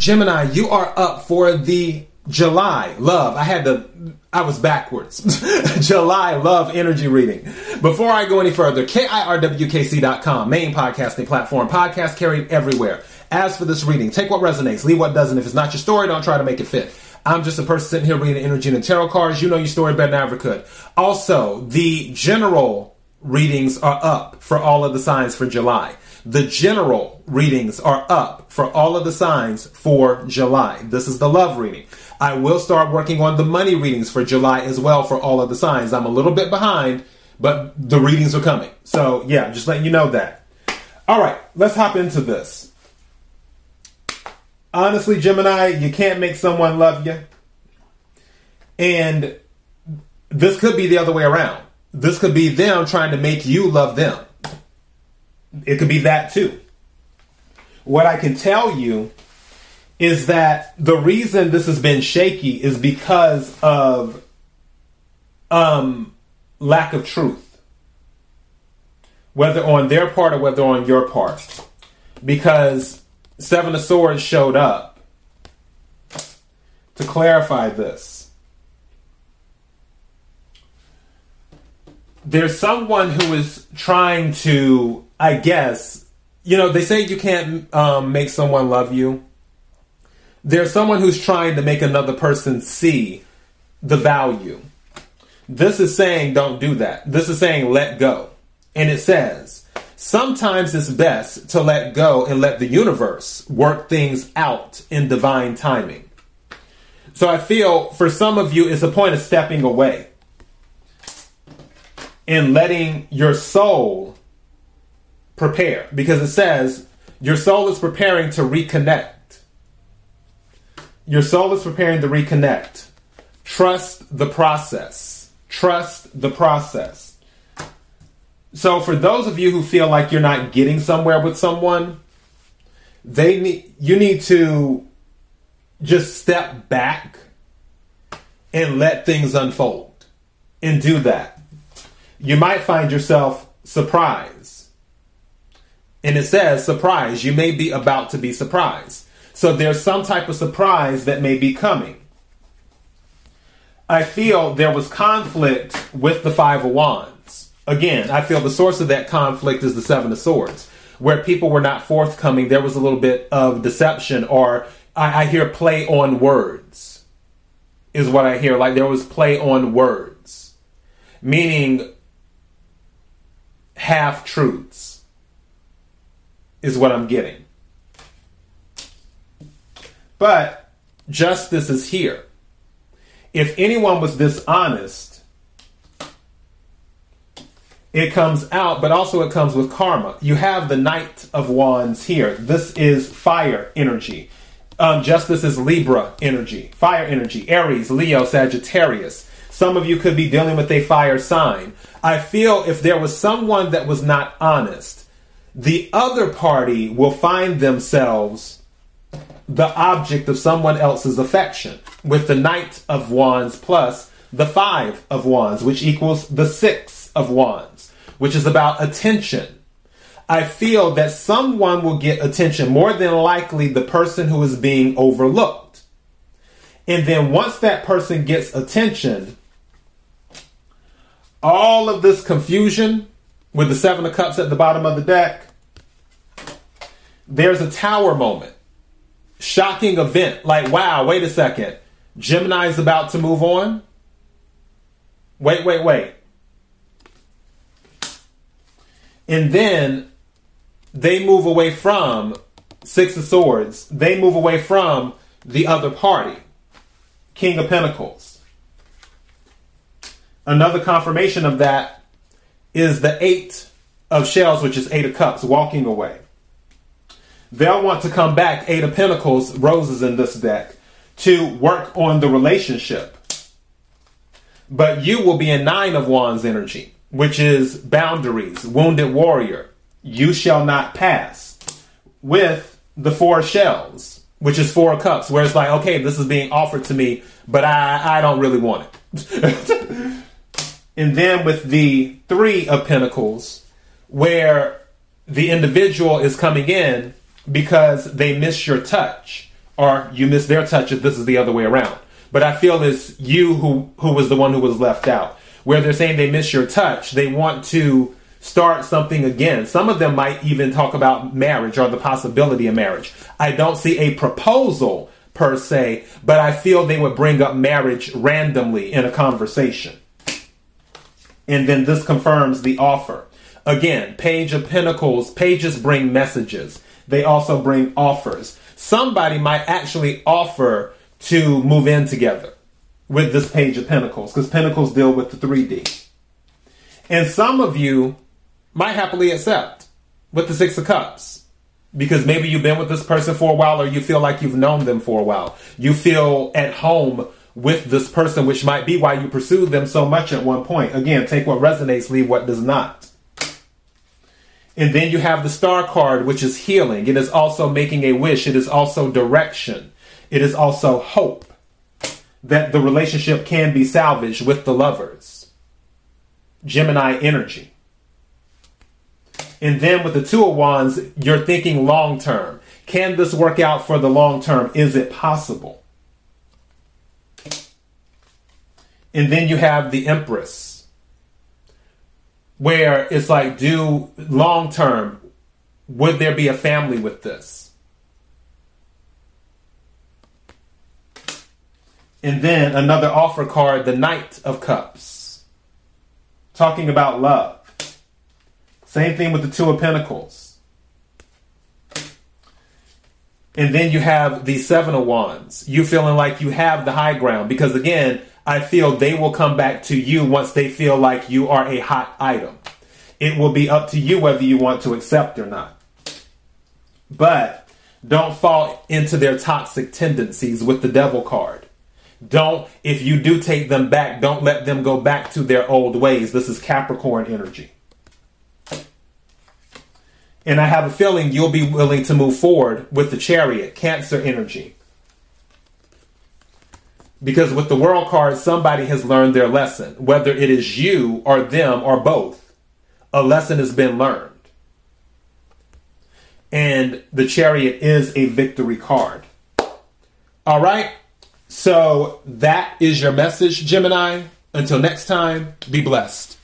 Gemini, you are up for the July love. I had the I was backwards. July love energy reading. Before I go any further, KIRWKC.com, main podcasting platform, podcast carried everywhere. As for this reading, take what resonates, leave what doesn't. If it's not your story, don't try to make it fit. I'm just a person sitting here reading energy and tarot cards. You know your story better than I ever could. Also, the general readings are up for all of the signs for July. The general readings are up for all of the signs for July. This is the love reading. I will start working on the money readings for July as well for all of the signs. I'm a little bit behind, but the readings are coming. So, yeah, just letting you know that. All right, let's hop into this honestly, Gemini, you can't make someone love you. And this could be the other way around. This could be them trying to make you love them. It could be that too. What I can tell you is that the reason this has been shaky is because of um, lack of truth, whether on their part or whether on your part. Because Seven of Swords showed up to clarify this. There's someone who is trying to, I guess, you know, they say you can't um, make someone love you. There's someone who's trying to make another person see the value. This is saying don't do that. This is saying let go. And it says, Sometimes it's best to let go and let the universe work things out in divine timing. So I feel for some of you, it's a point of stepping away and letting your soul prepare because it says your soul is preparing to reconnect. Your soul is preparing to reconnect. Trust the process. Trust the process. So for those of you who feel like you're not getting somewhere with someone, they need you need to just step back and let things unfold and do that. You might find yourself surprised. And it says surprise, you may be about to be surprised. So there's some type of surprise that may be coming. I feel there was conflict with the Five of Wands again, I feel the source of that conflict is the Seven of Swords, where people were not forthcoming. There was a little bit of deception, or I, I hear play on words, is what I hear. Like there was play on words, meaning half truths, is what I'm getting. But justice is here. If anyone was dishonest, it comes out, but also it comes with karma. You have the Knight of Wands here. This is fire energy. Um, justice is Libra energy, fire energy, Aries, Leo, Sagittarius. Some of you could be dealing with a fire sign. I feel if there was someone that was not honest, the other party will find themselves the object of someone else's affection with the Knight of Wands plus the Five of Wands, which equals the Six of Wands which is about attention. I feel that someone will get attention, more than likely the person who is being overlooked. And then once that person gets attention, all of this confusion with the Seven of Cups at the bottom of the deck, there's a tower moment. Shocking event. Like, wow, wait a second. Gemini's about to move on. Wait, wait, wait. And then they move away from Six of Swords. They move away from the other party, King of Pentacles. Another confirmation of that is the Eight of Shells, which is Eight of Cups, walking away. They'll want to come back, Eight of Pentacles, roses in this deck, to work on the relationship. But you will be in Nine of Wands energy which is boundaries, wounded warrior, you shall not pass, with the four shells, which is four cups, where it's like, okay, this is being offered to me, but I, I don't really want it. and then with the three of pentacles, where the individual is coming in because they miss your touch or you miss their touch if this is the other way around. But I feel it's you who who was the one who was left out. Where they're saying they miss your touch, they want to start something again. Some of them might even talk about marriage or the possibility of marriage. I don't see a proposal per se, but I feel they would bring up marriage randomly in a conversation. And then this confirms the offer. Again, Page of Pentacles, pages bring messages. They also bring offers. Somebody might actually offer to move in together with this Page of Pentacles because Pentacles deal with the 3D. And some of you might happily accept with the Six of Cups because maybe you've been with this person for a while or you feel like you've known them for a while. You feel at home with this person, which might be why you pursued them so much at one point. Again, take what resonates, leave what does not. And then you have the star card, which is healing. It is also making a wish. It is also direction. It is also hope that the relationship can be salvaged with the lovers. Gemini energy. And then with the Two of Wands, you're thinking long term. Can this work out for the long term? Is it possible? And then you have the Empress, where it's like, do long term, would there be a family with this? And then another offer card, the Knight of Cups, talking about love. Same thing with the Two of Pentacles. And then you have the Seven of Wands. You feeling like you have the high ground because, again, I feel they will come back to you once they feel like you are a hot item. It will be up to you whether you want to accept or not. But don't fall into their toxic tendencies with the devil card. Don't, if you do take them back, don't let them go back to their old ways. This is Capricorn energy. And I have a feeling you'll be willing to move forward with the chariot, Cancer energy. Because with the world card, somebody has learned their lesson. Whether it is you or them or both, a lesson has been learned. And the chariot is a victory card. All right. So that is your message, Gemini. Until next time, be blessed.